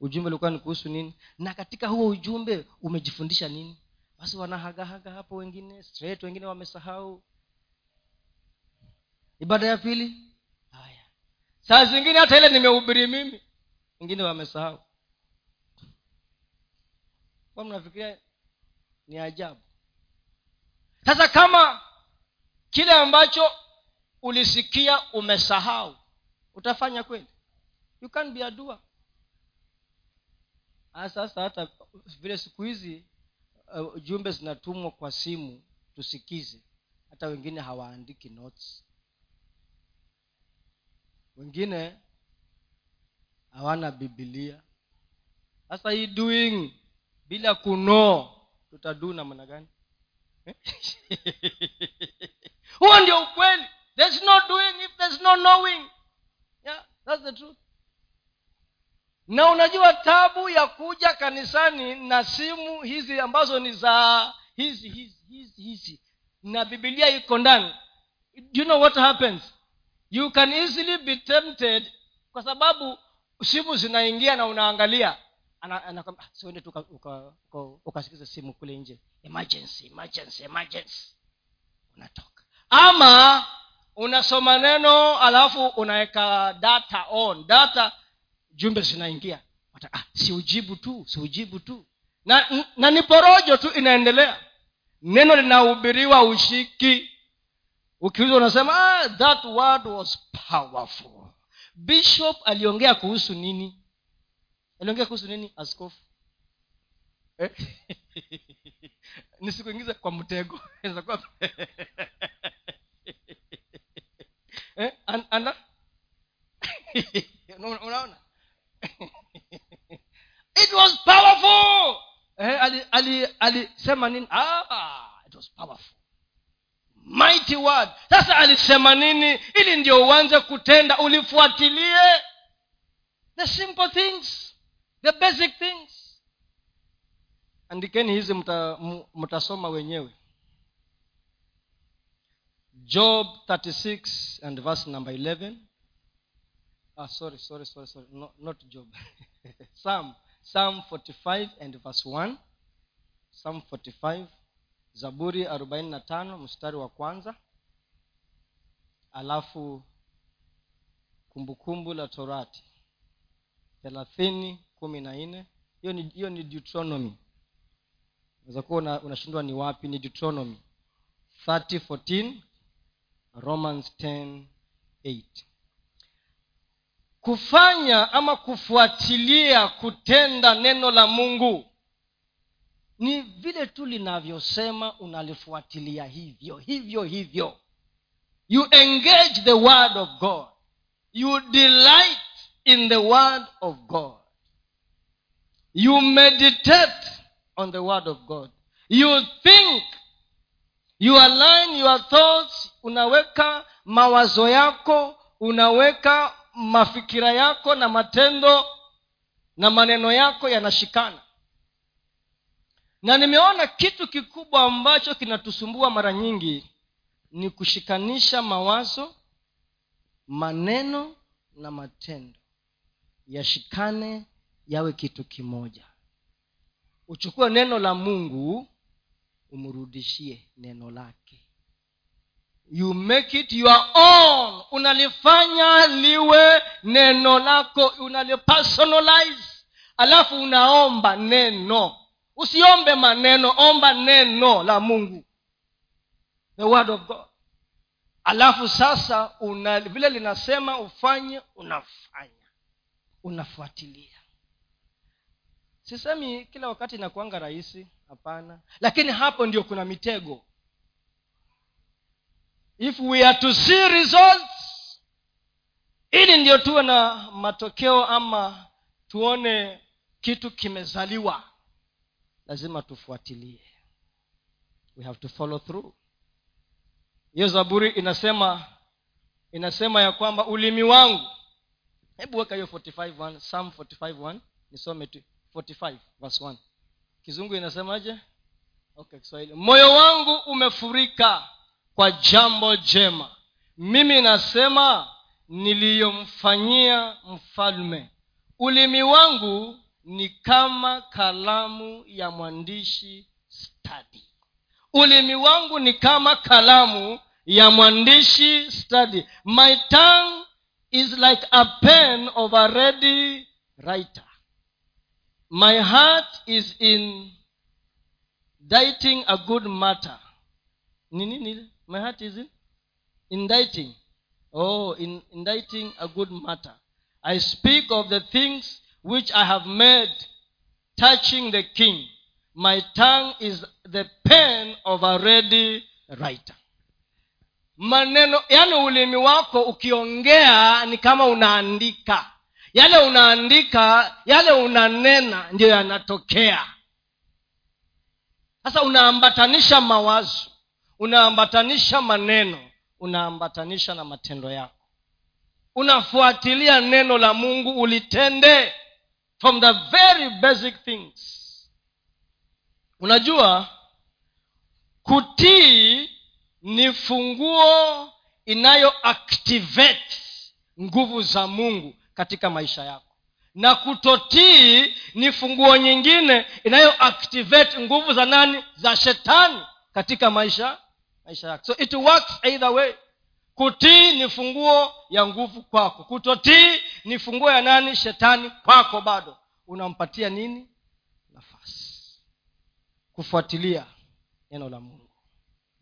Ujumbe ulikuwa ni kuhusu nini? Na katika huo ujumbe umejifundisha nini? Basi wanahagahaga hapo wengine straight wengine wamesahau. Ibada ya pili? Haya. Saa zingine hata ile nimehubiri mimi wengine wamesahau. Kwa mnafikiria ni ajabu sasa kama kile ambacho ulisikia umesahau utafanya kweli? You can be a doer. Ah, sasa hata vile siku hizi uh, jumbe zinatumwa kwa simu tusikize. Hata wengine hawaandiki notes. Wengine hawana bibilia sasa hii doing bila kunoo tutaduu namna gani [LAUGHS] huo ndio ukweli. There's no doing if there's no knowing. Yeah, that's the truth. Na unajua tabu ya kuja kanisani na simu hizi ambazo ni za hizi hizi hizi hizi. Na bibilia iko ndani. You know what happens? You can easily be tempted kwa sababu simu zinaingia na unaangalia siende tu ukasikiza simu kule nje. Emergency emergency emergency. Unatoka. Ama unasoma neno alafu unaweka data on. Data jumbe zinaingia. Ah, siujibu tu siujibu tu. Na, na ni porojo tu inaendelea. Neno linahubiriwa ushiki. Ukiuza unasema ah, that word was powerful. Bishop aliongea kuhusu nini aliongea kuhusu nini? Askofu. Eh? [LAUGHS] nisikuingiza kwa mtego. [LAUGHS] [LAUGHS] Eh? An, unaona? It was powerful! Eh, alisema ali, ali nini? Ah, it was powerful. Mighty word. Sasa alisema nini? Ili ndio uanze kutenda ulifuatilie. The simple things the basic things. Andikeni hizi mtasoma wenyewe. Job 36 and verse number 11 ah, sorry sorry sorry sorry. No, not job. [LAUGHS] Psalm psalm 45 and verse 1 psalm 45 zaburi arobaini na tano mstari wa kwanza. Alafu kumbukumbu la torati. Thelathini kumi na nne. Hiyo ni hiyo ni deuteronomy. Unaweza kuwa unashindwa ni wapi ni deuteronomy 3014 romans 108 kufanya ama kufuatilia kutenda neno la mungu ni vile tu linavyosema unalifuatilia hivyo hivyo hivyo. You engage the word of god. You delight in the word of god you meditate on the word of god. You think. You align your thoughts. Unaweka mawazo yako. Unaweka mafikira yako na matendo na maneno yako yanashikana. Na nimeona kitu kikubwa ambacho kinatusumbua mara nyingi ni kushikanisha mawazo maneno na matendo. Yashikane yawe kitu kimoja. Uchukue neno la mungu umrudishie neno lake. You make it your own. Unalifanya liwe neno lako unalipersonalize. Alafu unaomba neno. Usiombe maneno omba neno la mungu. The word of god. Alafu sasa una vile linasema ufanye unafanya. Unafuatilia sisemi kila wakati inakuanga rahisi hapana. Lakini hapo ndio kuna mitego. If we are to see results ili ndio tuwe na matokeo ama tuone kitu kimezaliwa lazima tufuatilie. We have to follow through. Hiyo zaburi inasema inasema ya kwamba ulimi wangu. Hebu weka hiyo 45 psalm 45 nisome tu 45 verse 1 kizungu inasemaje? Okay kiswahili. Moyo wangu umefurika kwa jambo jema. Mimi nasema niliyomfanyia mfalme. Ulimi wangu ni kama kalamu ya mwandishi stadi. Ulimi wangu ni kama kalamu ya mwandishi stadi. My tongue is like a pen of a ready writer my heart is in dieting a good matter. Nini nini my heart is in indicting oh in, indicting a good matter. I speak of the things which i have made touching the king. My tongue is the pen of a ready writer. Maneno yani ulimi wako ukiongea ni kama unaandika yale unaandika yale unanena ndiyo yanatokea. Sasa unaambatanisha mawazo unaambatanisha maneno unaambatanisha na matendo yako. Unafuatilia neno la mungu ulitende from the very basic things. Unajua kutii ni funguo inayoactivate nguvu za mungu katika maisha yako. Na kutotii ni funguo nyingine inayo activate nguvu za nani? Za shetani katika maisha maisha yako. So it works either way. Kutii ni funguo ya nguvu kwako. Kutotii ni funguo ya nani? Shetani kwako bado. Unampatia nini? Nafasi. Kufuatilia neno la mungu.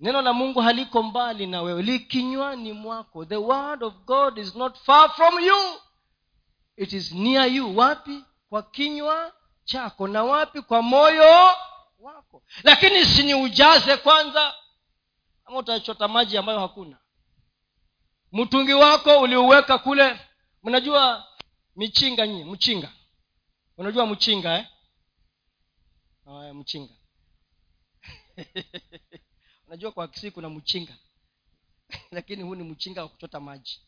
Neno la mungu haliko mbali na wewe. Likinywani mwako. The word of god is not far from you it is near you. Wapi? Kwa kinywa chako. Na wapi? Kwa moyo wako. Lakini siniujaze kwanza. Ama utachota maji ambayo hakuna. Mtungi wako uliuweka kule. Mnajua michinga nyie mchinga. Unajua mchinga eh? oh, mchinga. [LAUGHS] Unajua kwa kisii kuna mchinga. [LAUGHS] Lakini huu ni mchinga wa kuchota maji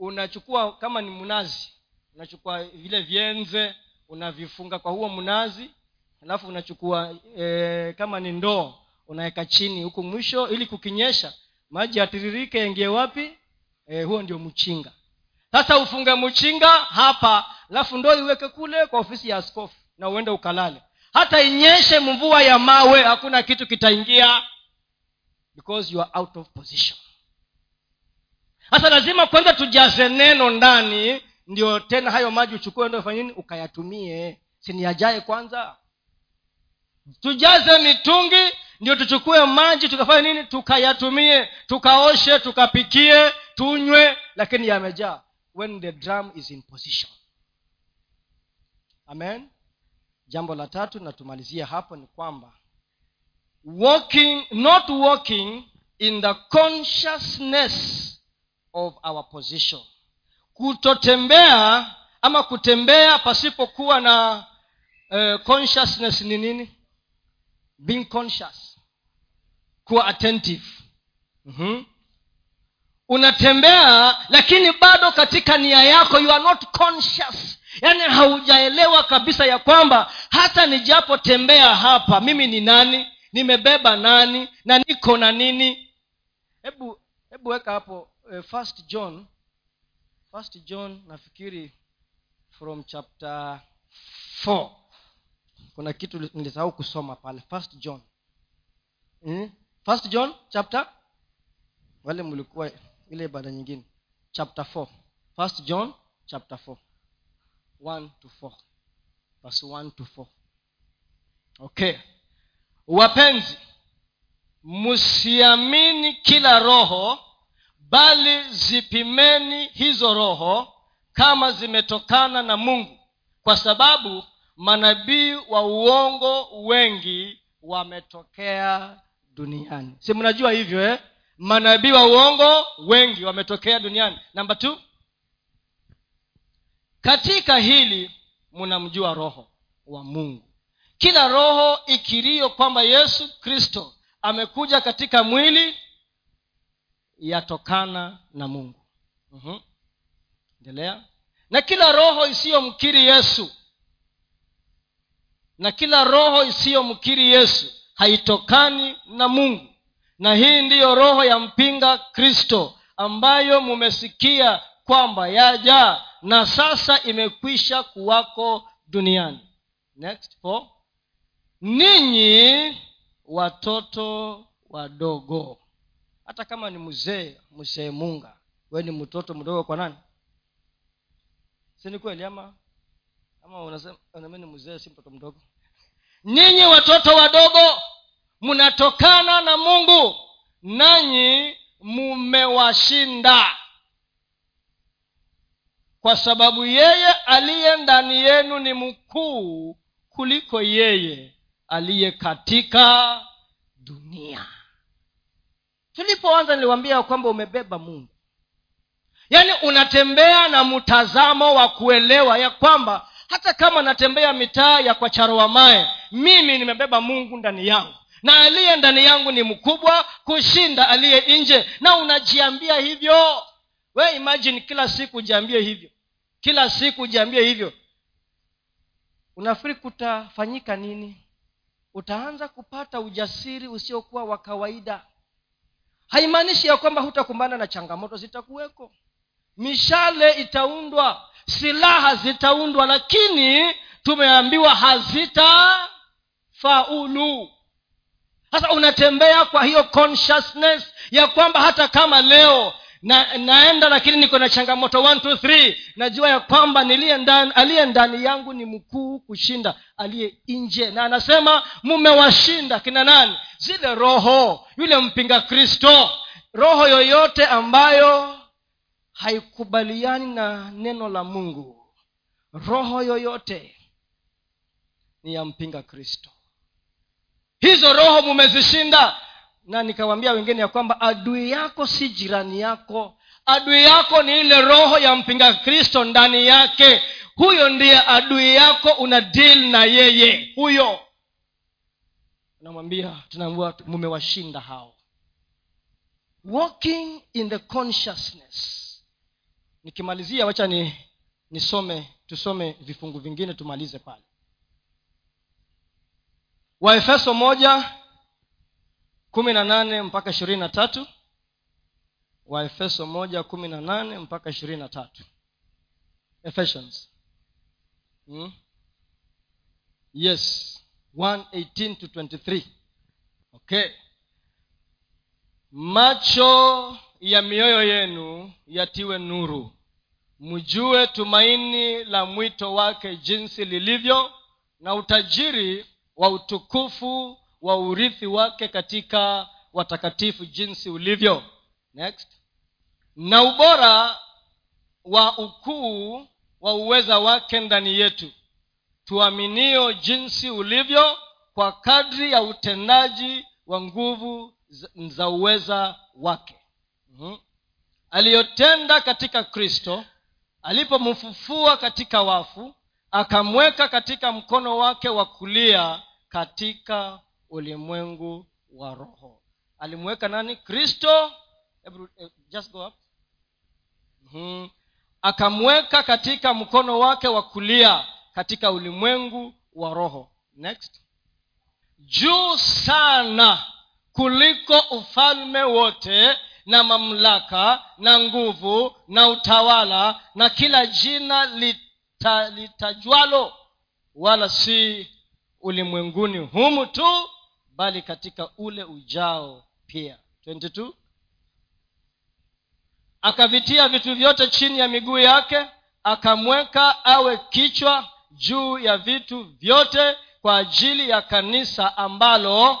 unachukua kama ni mnazi unachukua vile vyenze unavifunga kwa huo mnazi alafu unachukua e, kama ni ndoo unaweka chini huku mwisho ili kukinyesha maji yatiririke yaingie wapi? E, huo ndio mchinga sasa ufunge mchinga hapa alafu ndoo iweke kule kwa ofisi ya askofu na uende ukalale. Hata inyeshe mvua ya mawe hakuna kitu kitaingia because you are out of position sasa lazima kwanza tujaze neno ndani ndio tena hayo maji uchukue ndo nini? Ukayatumie. Siniyajae kwanza? Tujaze mitungi ndio tuchukue maji tukafanya nini? Tukayatumie tukaoshe tukapikie tunywe lakini yamejaa. When the drum is in position. Amen. Jambo la tatu na hapo ni kwamba walking not walking in the consciousness of our position. Kutotembea ama kutembea pasipokuwa na uh, consciousness ni nini? Being conscious. Kuwa attentive. Mm-hmm. unatembea lakini bado katika nia yako you are not conscious. Yaani haujaelewa kabisa ya kwamba hata nijapotembea hapa mimi ni nani? Nimebeba nani? Na niko na nini? Hebu hebu weka hapo uh, first john first john nafikiri from chapter 4 kuna kitu nilisahau kusoma pale. First john. Hmm? first john chapter wale mlikuwa ile ibada nyingine. Chapter 4 first john chapter 4 1 to 4 verse 1 to 4 okay. Wapenzi msiamini kila roho bali zipimeni hizo roho kama zimetokana na mungu. Kwa sababu manabii wa uongo wengi wametokea duniani. Si mnajua hivyo eh? manabii wa uongo wengi wametokea duniani. Namba t katika hili mnamjua roho wa mungu. Kila roho ikirio kwamba yesu kristo amekuja katika mwili yatokana na mungu. Mm-hmm. endelea. Na kila roho isiyomkiri yesu na kila roho isiyomkiri yesu haitokani na mungu. Na hii ndiyo roho ya mpinga kristo ambayo mumesikia kwamba yaja na sasa imekwisha kuwako duniani. Next four. ninyi watoto wadogo hata kama ni mzee mzee munga. We ni mtoto mdogo kwa nani? Si ni kweli ama ama unasema ni mzee si mtoto mdogo? Ninyi watoto wadogo mnatokana na mungu nanyi mumewashinda kwa sababu yeye aliye ndani yenu ni mkuu kuliko yeye aliye katika dunia tulipoanza niliwambia kwamba umebeba mungu. Yaani unatembea na mtazamo wa kuelewa ya kwamba hata kama natembea mitaa ya kwa charoamae mimi nimebeba mungu ndani yangu. Na aliye ndani yangu ni mkubwa kushinda aliye nje na unajiambia hivyo. We imagine kila siku ujiambie hivyo. Kila siku ujiambie hivyo. Unafikiri kutafanyika nini? Utaanza kupata ujasiri usiokuwa wa kawaida haimaanishi ya kwamba hutakumbana na changamoto zitakuweko. Mishale itaundwa silaha zitaundwa lakini tumeambiwa hazitafaulu. Sasa unatembea kwa hiyo consciousness ya kwamba hata kama leo na naenda lakini niko na changamoto one, two, three. Najua ya kwamba niliye ndani aliye ndani yangu ni mkuu kushinda aliye nje. Na anasema mumewashinda kina nani? Zile roho yule mpinga kristo. Roho yoyote ambayo haikubaliani na neno la mungu roho yoyote ni ya mpinga kristo. Hizo roho mumezishinda na nikawambia wengine ya kwamba adui yako si jirani yako. Adui yako ni ile roho ya mpinga kristo ndani yake. Huyo ndiye adui yako una deal na yeye. Huyo. Unamwambia tunaambua mumewashinda hao. Walking in the consciousness. Nikimalizia wacha ni nisome tusome vifungu vingine tumalize pale. Waefeso moja kumi na nane mpaka ishirini na tatu. Waefeso moja kumi na nane mpaka ishirini na tatu. Ephesians. Hmm? yes. 118 to 23 okay. Macho ya mioyo yenu yatiwe nuru. Mjue tumaini la mwito wake jinsi lilivyo na utajiri wa utukufu wa urithi wake katika watakatifu jinsi ulivyo. Next. Na ubora wa ukuu wa uweza wake ndani yetu. Tuaminio jinsi ulivyo kwa kadri ya utendaji wa nguvu za uweza wake. Mm-hmm. aliyotenda katika kristo alipomfufua katika wafu akamweka katika mkono wake wa kulia katika ulimwengu wa roho. Alimweka nani? Kristo. Eh, just go up. Mm-hmm. akamweka katika mkono wake wa kulia katika ulimwengu wa roho. Next. Juu sana kuliko ufalme wote na mamlaka na nguvu na utawala na kila jina lita, litajwalo wala si ulimwenguni humu tu bali katika ule ujao pia. 22 akavitia vitu vyote chini ya miguu yake akamweka awe kichwa juu ya vitu vyote kwa ajili ya kanisa ambalo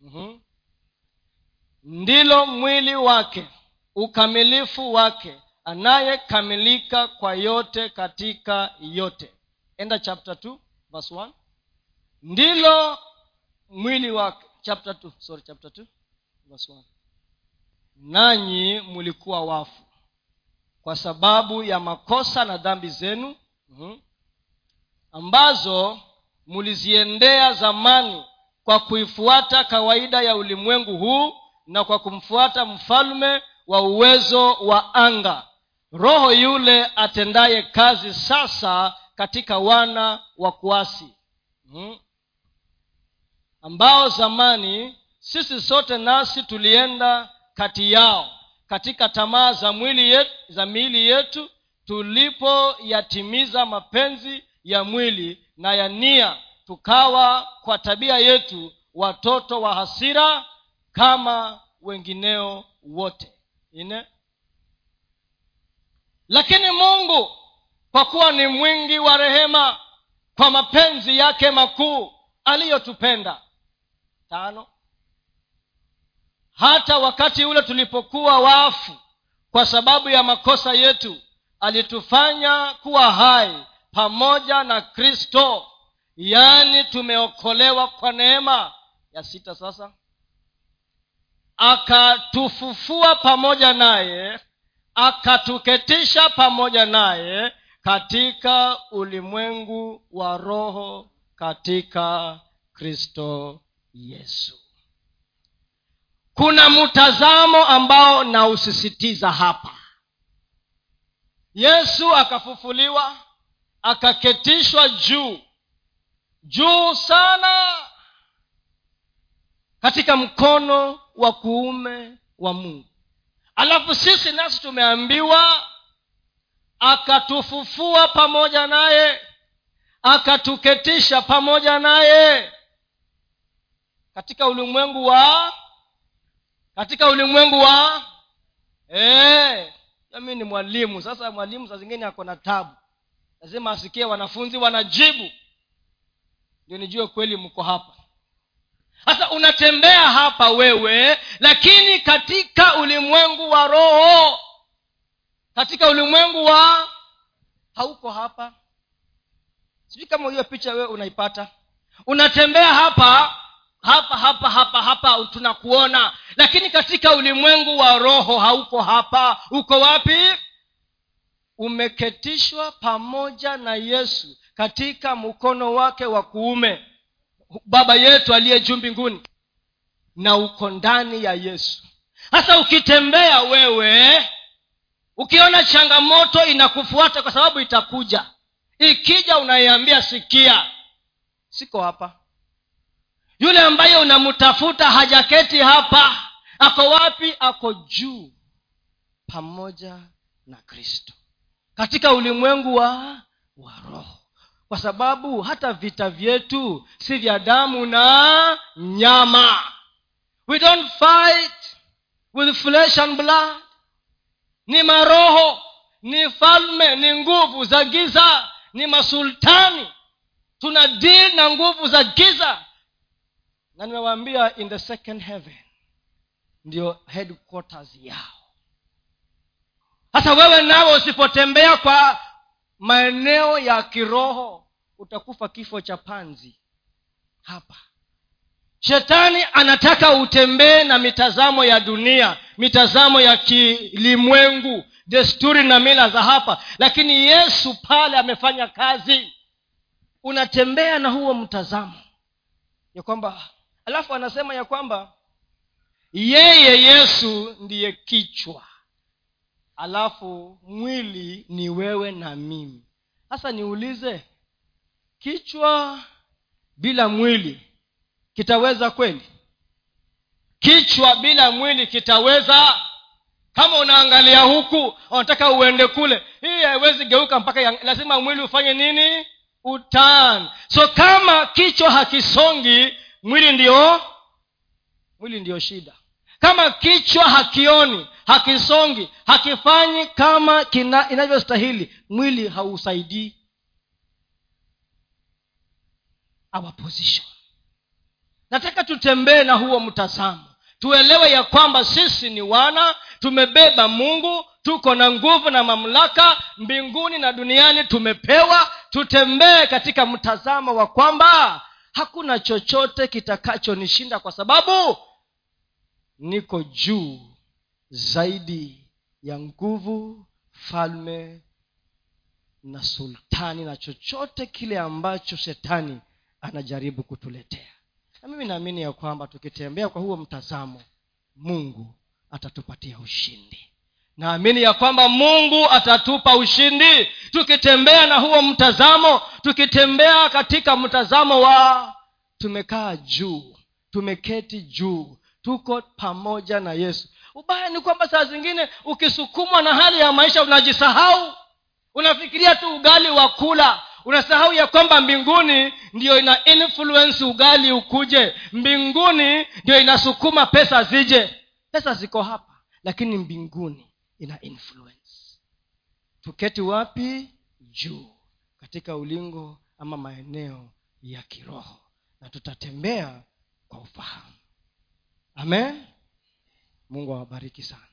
mm-hmm, ndilo mwili wake ukamilifu wake anayekamilika kwa yote katika yote. Enda chapter 2 verse 1 ndilo mwili wake chapter two, sorry chapter two, verse 1 nanyi mlikuwa wafu kwa sababu ya makosa na dhambi zenu mm-hmm, ambazo mliziendea zamani kwa kuifuata kawaida ya ulimwengu huu na kwa kumfuata mfalme wa uwezo wa anga. Roho yule atendaye kazi sasa katika wana wa kuasi hmm? Ambao zamani sisi sote nasi tulienda kati yao katika tamaa za mwili yetu, za miili yetu tulipoyatimiza mapenzi ya mwili na ya nia tukawa kwa tabia yetu watoto wa hasira kama wengineo wote. Ine. Lakini mungu kwa kuwa ni mwingi wa rehema kwa mapenzi yake makuu aliyotupenda tano. Hata wakati ule tulipokuwa wafu kwa sababu ya makosa yetu alitufanya kuwa hai pamoja na kristo. Yaani tumeokolewa kwa neema ya sita sasa. Akatufufua pamoja naye akatuketisha pamoja naye katika ulimwengu wa roho katika kristo yesu. Kuna mtazamo ambao nausisitiza hapa. Yesu akafufuliwa akaketishwa juu juu sana katika mkono wa kuume wa mungu. Alafu sisi nasi tumeambiwa akatufufua pamoja naye akatuketisha pamoja naye katika ulimwengu wa katika ulimwengu wa e, mi ni mwalimu. Sasa mwalimu saa zingine ako na tabu. Lazima asikie wanafunzi wanajibu. Ndio nijue kweli mko hapa. Sasa unatembea hapa wewe lakini katika ulimwengu wa roho katika ulimwengu wa hauko hapa. Sijui kama hiyo picha wewe unaipata. Unatembea hapa hapa hapa hapa hapa tunakuona. Lakini katika ulimwengu wa roho hauko hapa. Uko wapi? Umeketishwa pamoja na yesu katika mkono wake wa kuume. Baba yetu aliye juu mbinguni. Na uko ndani ya yesu. Sasa ukitembea wewe ukiona changamoto inakufuata kwa sababu itakuja. Ikija unaiambia sikia. Siko hapa yule ambaye unamtafuta hajaketi hapa ako wapi? Ako juu pamoja na kristo katika ulimwengu wa wa roho. Kwa sababu hata vita vyetu si vya damu na nyama. We don't fight with flesh and blood. Ni maroho ni falme ni nguvu za giza ni masultani. Tuna dili na nguvu za giza na nimewaambia in the second heaven ndio headquarters yao. Sasa wewe nawe usipotembea kwa maeneo ya kiroho utakufa kifo cha panzi. Hapa. Shetani anataka utembee na mitazamo ya dunia mitazamo ya kilimwengu desturi na mila za hapa. Lakini yesu pale amefanya kazi. Unatembea na huo mtazamo ya kwamba alafu anasema ya kwamba yeye yesu ndiye kichwa. Alafu mwili ni wewe na mimi. Sasa niulize kichwa bila mwili kitaweza kweli? Kichwa bila mwili kitaweza? Kama unaangalia huku unataka uende kule hii haiwezi geuka mpaka lazima mwili ufanye nini? Utan so kama kichwa hakisongi mwili ndio? Mwili ndiyo shida. Kama kichwa hakioni hakisongi hakifanyi kama inavyostahili mwili hausaidii. Our position. Nataka tutembee na huo mtazamo. Tuelewe ya kwamba sisi ni wana tumebeba mungu tuko na nguvu na mamlaka mbinguni na duniani tumepewa. Tutembee katika mtazamo wa kwamba hakuna chochote kitakachonishinda kwa sababu niko juu zaidi ya nguvu falme na sultani na chochote kile ambacho shetani anajaribu kutuletea. Na mimi naamini ya kwamba tukitembea kwa huo mtazamo mungu atatupatia ushindi naamini ya kwamba mungu atatupa ushindi. Tukitembea na huo mtazamo tukitembea katika mtazamo wa tumekaa juu tumeketi juu tuko pamoja na yesu. Ubaya ni kwamba saa zingine ukisukumwa na hali ya maisha unajisahau. Unafikiria tu ugali wa kula. Unasahau ya kwamba mbinguni ndiyo ina influence ugali ukuje. Mbinguni ndio inasukuma pesa zije. Pesa ziko hapa lakini mbinguni ina influence. Tuketi wapi? Juu. Katika ulingo ama maeneo ya kiroho. Na tutatembea kwa ufahamu. Amen. Mungu awabariki sana